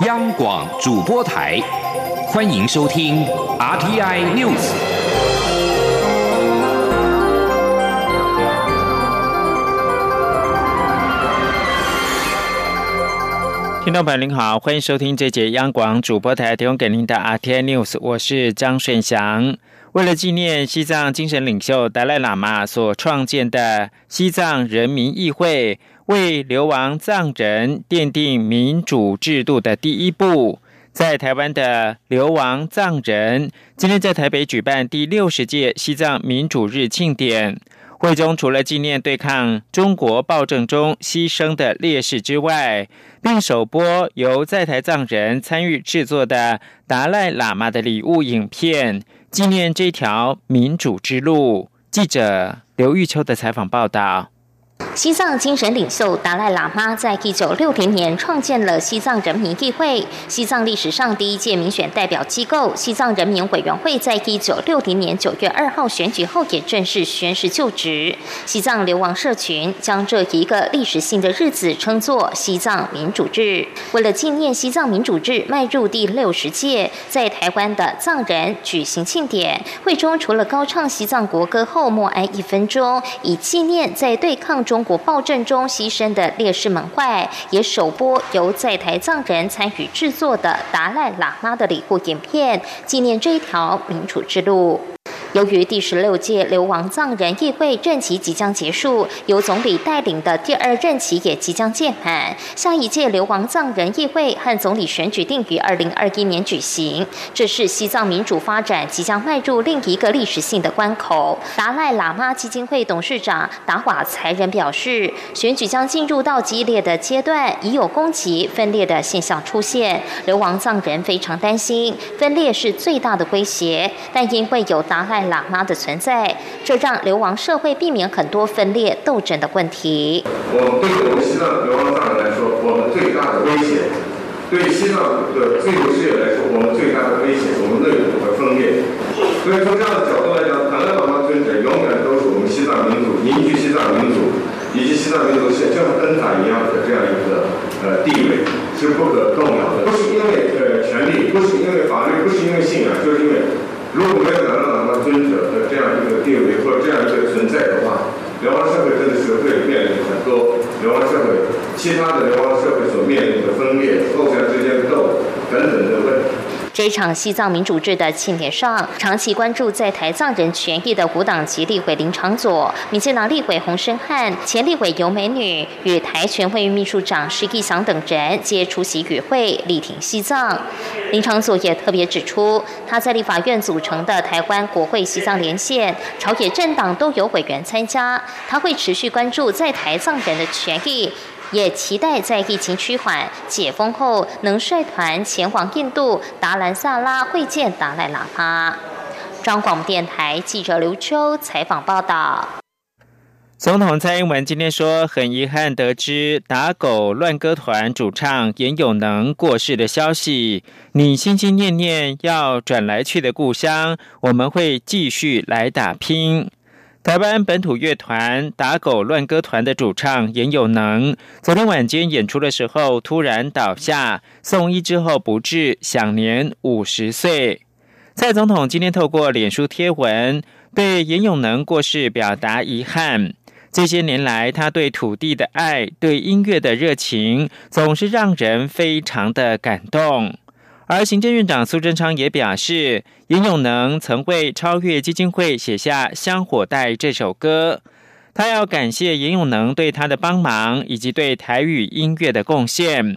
央广主播台，欢迎收听 RTI News。听众朋友您好，欢迎收听这节央广主播台提供给您的 RTI News，我是张顺祥。为了纪念西藏精神领袖达赖喇嘛所创建的西藏人民议会。为流亡藏人奠定民主制度的第一步，在台湾的流亡藏人今天在台北举办第六十届西藏民主日庆典。会中除了纪念对抗中国暴政中牺牲的烈士之外，并首播由在台藏人参与制作的达赖喇嘛的礼物影片，纪念这条民主之路。记者刘玉秋的采访报道。西藏精神领袖达赖喇嘛在一九六零年创建了西藏人民议会，西藏历史上第一届民选代表机构。西藏人民委员会在一九六零年九月二号选举后也正式宣誓就职。西藏流亡社群将这一个历史性的日子称作西藏民主日。为了纪念西藏民主日迈入第六十届，在台湾的藏人举行庆典会中，除了高唱西藏国歌后默哀一分钟，以纪念在对抗中。国暴政中牺牲的烈士们外，也首播由在台藏人参与制作的达赖喇嘛的礼物影片，纪念这一条民主之路。由于第十六届流亡藏人议会任期即将结束，由总理带领的第二任期也即将届满，下一届流亡藏人议会和总理选举定于二零二一年举行。这是西藏民主发展即将迈入另一个历史性的关口。达赖喇嘛基金会董事长达瓦才仁表示，选举将进入到激烈的阶段，已有攻击分裂的现象出现。流亡藏人非常担心，分裂是最大的威胁，但因为有达赖。喇嘛的存在，这让流亡社会避免很多分裂斗争的问题。我们对我们西藏流亡藏人来说，我们最大的威胁；对西藏的自由事业来说，我们最大的威胁，我们内部的分裂。所以从这样的角度来讲，达赖喇嘛尊者永远都是我们西藏民族凝聚西藏民族以及西藏民族像像灯塔一样的这样一个呃地位是不可动摇的。不是因为呃权利，不是因为法律，不是因为信仰，就是因为。如果没有达赖喇嘛尊者的这样一个地位或者这样一个存在的话，流亡社会真的是会面临很多流亡社会其他的流亡社会所面临的分裂、互相之间的斗等等的问题。这场西藏民主制的庆典上，长期关注在台藏人权益的古党籍立委林长佐、民进党立委洪生汉、前立委尤美女与台全会秘书长施义祥等人皆出席与会，力挺西藏。林长佐也特别指出，他在立法院组成的台湾国会西藏连线，朝野政党都有委员参加，他会持续关注在台藏人的权益。也期待在疫情趋缓、解封后，能率团前往印度达兰萨拉会见达赖喇嘛。中广电台记者刘秋采访报道。总统蔡英文今天说，很遗憾得知打狗乱歌团主唱严永能过世的消息。你心心念念要转来去的故乡，我们会继续来打拼。台湾本土乐团打狗乱歌团的主唱严有能，昨天晚间演出的时候突然倒下，送医之后不治，享年五十岁。蔡总统今天透过脸书贴文，对严永能过世表达遗憾。这些年来，他对土地的爱，对音乐的热情，总是让人非常的感动。而行政院长苏贞昌也表示，严永能曾为超越基金会写下《香火带》这首歌，他要感谢严永能对他的帮忙以及对台语音乐的贡献。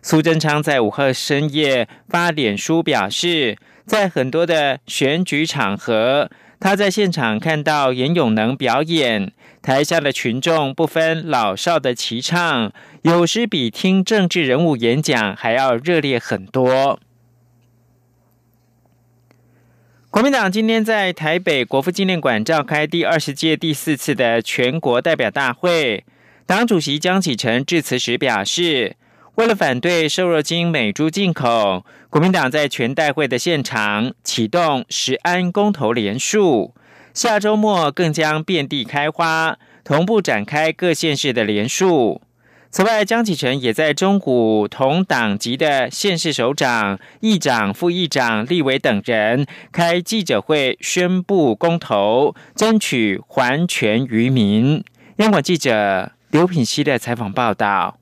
苏贞昌在午后深夜发脸书表示，在很多的选举场合。他在现场看到严永能表演，台下的群众不分老少的齐唱，有时比听政治人物演讲还要热烈很多。国民党今天在台北国父纪念馆召开第二十届第四次的全国代表大会，党主席江启臣致辞时表示。为了反对瘦肉精美猪进口，国民党在全代会的现场启动食安公投联署，下周末更将遍地开花，同步展开各县市的联署。此外，江启臣也在中午同党籍的县市首长、议长、副议长、立委等人开记者会，宣布公投，争取还权于民。央广记者刘品熙的采访报道。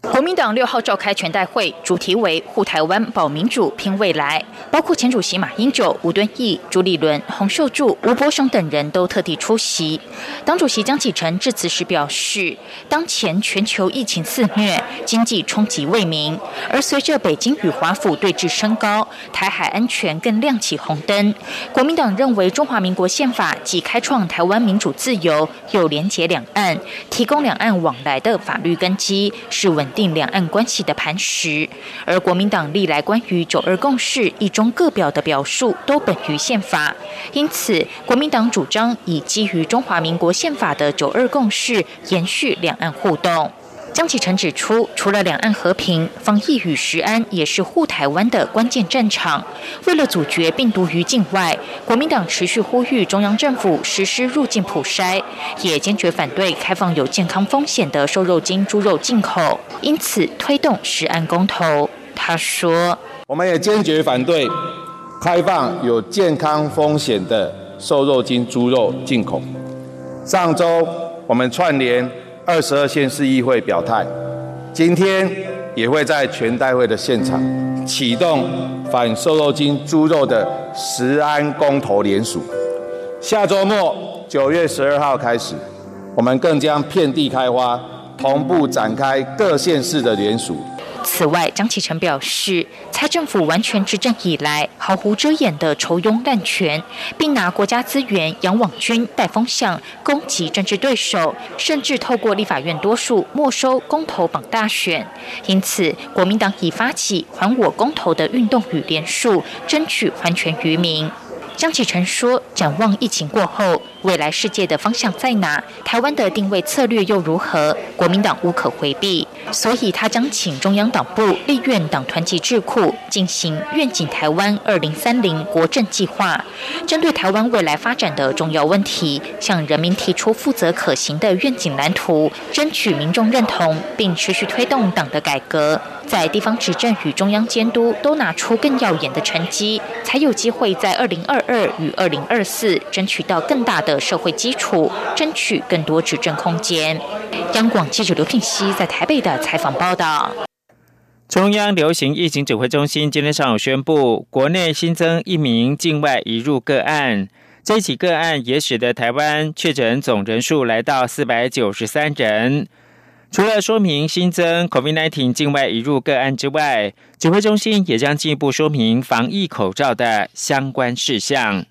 国民党六号召开全代会，主题为护台湾、保民主、拼未来，包括前主席马英九、吴敦义、朱立伦、洪秀柱、吴伯雄等人都特地出席。党主席江启臣致辞时表示，当前全球疫情肆虐，经济冲击未明，而随着北京与华府对峙升高，台海安全更亮起红灯。国民党认为，中华民国宪法既开创台湾民主自由，又连结两岸，提供两岸往来的法律根基，是稳。定两岸关系的磐石，而国民党历来关于九二共识一中各表的表述都本于宪法，因此国民党主张以基于中华民国宪法的九二共识延续两岸互动。江启臣指出，除了两岸和平，防疫与食安也是护台湾的关键战场。为了阻绝病毒于境外，国民党持续呼吁中央政府实施入境普筛，也坚决反对开放有健康风险的瘦肉精猪肉进口，因此推动食安公投。他说：“我们也坚决反对开放有健康风险的瘦肉精猪肉进口。上周我们串联。”二十二县市议会表态，今天也会在全代会的现场启动反瘦肉精猪肉的食安公投联署。下周末九月十二号开始，我们更将遍地开花，同步展开各县市的联署。此外，张启成表示，蔡政府完全执政以来，毫无遮掩的筹拥滥权，并拿国家资源养网军、带风向、攻击政治对手，甚至透过立法院多数没收公投榜大选。因此，国民党已发起“还我公投”的运动与连署，争取还权于民。江启臣说：“展望疫情过后，未来世界的方向在哪？台湾的定位策略又如何？国民党无可回避，所以他将请中央党部、立院党团级智库进行愿景台湾二零三零国政计划，针对台湾未来发展的重要问题，向人民提出负责可行的愿景蓝图，争取民众认同，并持续推动党的改革，在地方执政与中央监督都拿出更耀眼的成绩，才有机会在二零二。”二与二零二四，争取到更大的社会基础，争取更多执政空间。央广记者刘聘熙在台北的采访报道。中央流行疫情指挥中心今天上午宣布，国内新增一名境外移入个案，这起个案也使得台湾确诊总人数来到四百九十三人。除了说明新增 COVID-19 境外移入个案之外，指挥中心也将进一步说明防疫口罩的相关事项。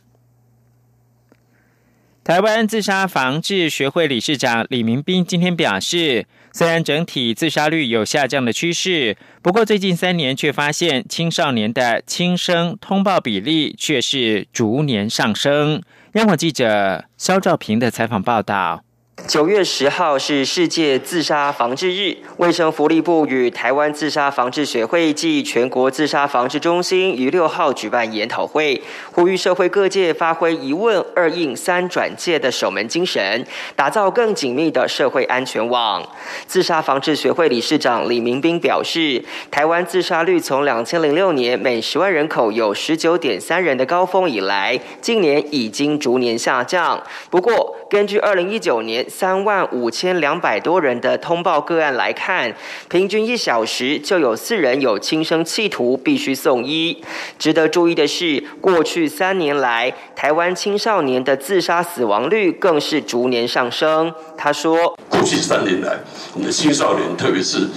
台湾自杀防治学会理事长李明斌今天表示，虽然整体自杀率有下降的趋势，不过最近三年却发现青少年的轻生通报比例却是逐年上升。央广记者肖兆平的采访报道。九月十号是世界自杀防治日，卫生福利部与台湾自杀防治学会暨全国自杀防治中心于六号举办研讨会，呼吁社会各界发挥一问二应三转介的守门精神，打造更紧密的社会安全网。自杀防治学会理事长李明斌表示，台湾自杀率从两千零六年每十万人口有十九点三人的高峰以来，近年已经逐年下降。不过，根据二零一九年。三万五千两百多人的通报个案来看，平均一小时就有四人有轻生企图，必须送医。值得注意的是，过去三年来，台湾青少年的自杀死亡率更是逐年上升。他说：“过去三年来，我们的青少年，特别是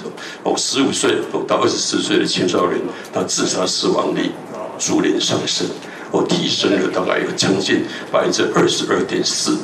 哦十五岁到二十四岁的青少年，他自杀死亡率逐年上升，哦提升了大概有将近百分之二十二点四。”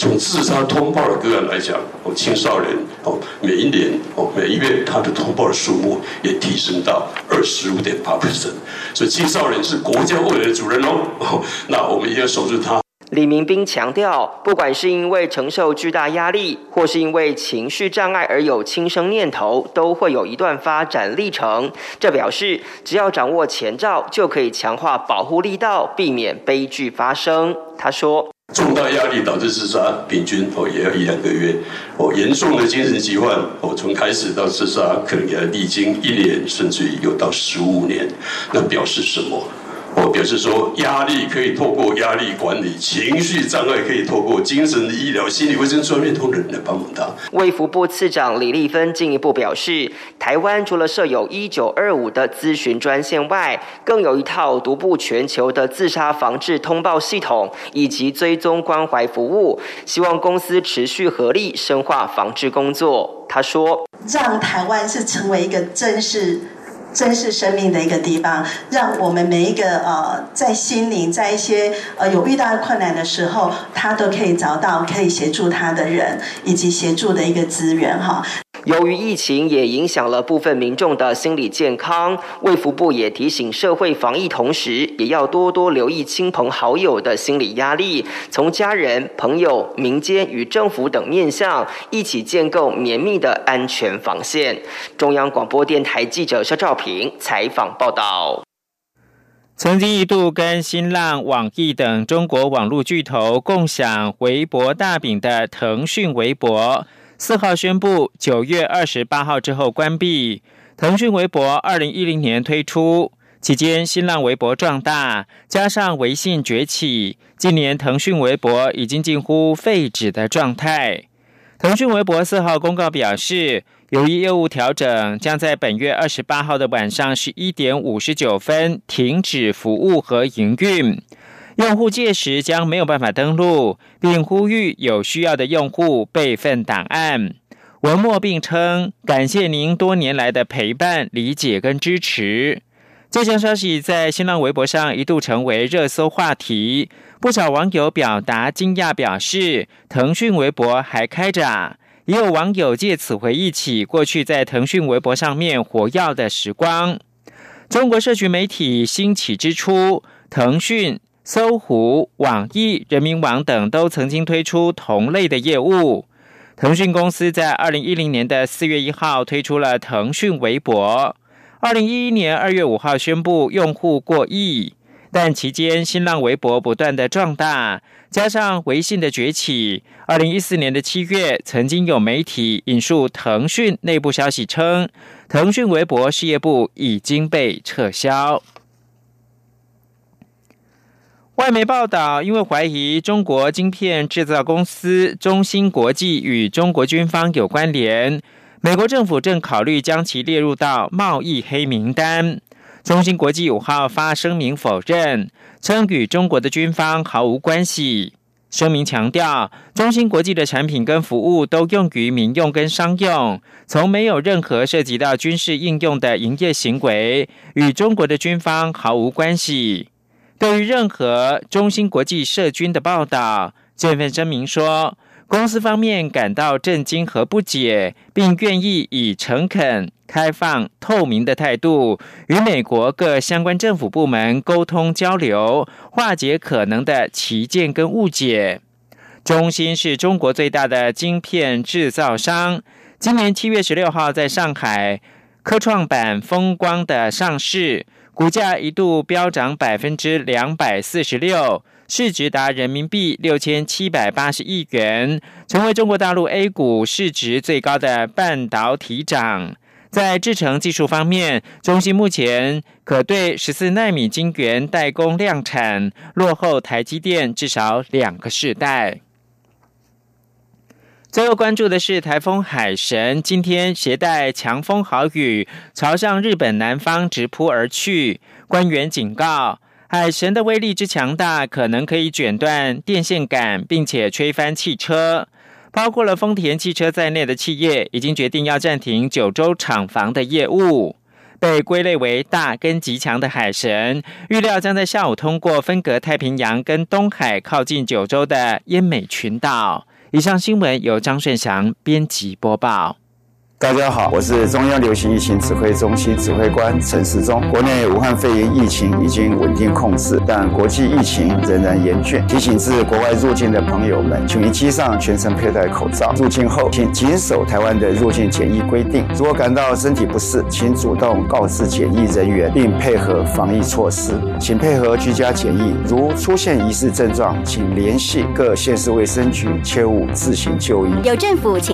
从自杀通报的个案来讲，哦，青少年哦，每一年哦，每一月他的通报的数目也提升到二十五点八 percent，所以青少年是国家未来的主人哦，那我们一定要守住他。李明斌强调，不管是因为承受巨大压力，或是因为情绪障碍而有轻生念头，都会有一段发展历程。这表示，只要掌握前兆，就可以强化保护力道，避免悲剧发生。他说。重大压力导致自杀，平均哦也要一两个月。哦，严重的精神疾患，哦从开始到自杀，可能也要历经一年，甚至于有到十五年。那表示什么？我表示说，压力可以透过压力管理，情绪障碍可以透过精神医疗、心理卫生专业同仁来帮忙他。卫福部次长李丽芬进一步表示，台湾除了设有一九二五的咨询专线外，更有一套独步全球的自杀防治通报系统以及追踪关怀服务，希望公司持续合力深化防治工作。他说：“让台湾是成为一个”珍视生命的一个地方，让我们每一个呃，在心灵，在一些呃有遇到困难的时候，他都可以找到可以协助他的人，以及协助的一个资源哈。由于疫情也影响了部分民众的心理健康，卫福部也提醒社会防疫同时，也要多多留意亲朋好友的心理压力，从家人、朋友、民间与政府等面向，一起建构绵密的安全防线。中央广播电台记者肖兆平采访报道。曾经一度跟新浪、网易等中国网络巨头共享微博大饼的腾讯微博。四号宣布，九月二十八号之后关闭。腾讯微博二零一零年推出期间，新浪微博壮大，加上微信崛起，今年腾讯微博已经近乎废止的状态。腾讯微博四号公告表示，由于业务调整，将在本月二十八号的晚上十一点五十九分停止服务和营运。用户届时将没有办法登录，并呼吁有需要的用户备份档案。文末并称感谢您多年来的陪伴、理解跟支持。这项消息在新浪微博上一度成为热搜话题，不少网友表达惊讶，表示腾讯微博还开着。也有网友借此回忆起过去在腾讯微博上面活跃的时光。中国社群媒体兴起之初，腾讯。搜狐、网易、人民网等都曾经推出同类的业务。腾讯公司在二零一零年的四月一号推出了腾讯微博，二零一一年二月五号宣布用户过亿。但期间新浪微博不断的壮大，加上微信的崛起，二零一四年的七月，曾经有媒体引述腾讯内部消息称，腾讯微博事业部已经被撤销。外媒报道，因为怀疑中国晶片制造公司中芯国际与中国军方有关联，美国政府正考虑将其列入到贸易黑名单。中芯国际五号发声明否认，称与中国的军方毫无关系。声明强调，中芯国际的产品跟服务都用于民用跟商用，从没有任何涉及到军事应用的营业行为，与中国的军方毫无关系。对于任何中芯国际涉军的报道，这份声明说，公司方面感到震惊和不解，并愿意以诚恳、开放、透明的态度，与美国各相关政府部门沟通交流，化解可能的歧见跟误解。中芯是中国最大的晶片制造商，今年七月十六号在上海科创板风光的上市。股价一度飙涨百分之两百四十六，市值达人民币六千七百八十亿元，成为中国大陆 A 股市值最高的半导体厂。在制程技术方面，中芯目前可对十四纳米晶圆代工量产，落后台积电至少两个世代。最后关注的是台风海神，今天携带强风豪雨朝向日本南方直扑而去。官员警告，海神的威力之强大，可能可以卷断电线杆，并且吹翻汽车。包括了丰田汽车在内的企业，已经决定要暂停九州厂房的业务。被归类为大跟极强的海神，预料将在下午通过分隔太平洋跟东海靠近九州的奄美群岛。以上新闻由张顺祥编辑播报。大家好，我是中央流行疫情指挥中心指挥官陈时中。国内武汉肺炎疫情已经稳定控制，但国际疫情仍然严峻。提醒至国外入境的朋友们，请于机上全程佩戴口罩。入境后，请谨守台湾的入境检疫规定。如果感到身体不适，请主动告知检疫人员，并配合防疫措施。请配合居家检疫。如出现疑似症状，请联系各县市卫生局，切勿自行就医。有政府，请。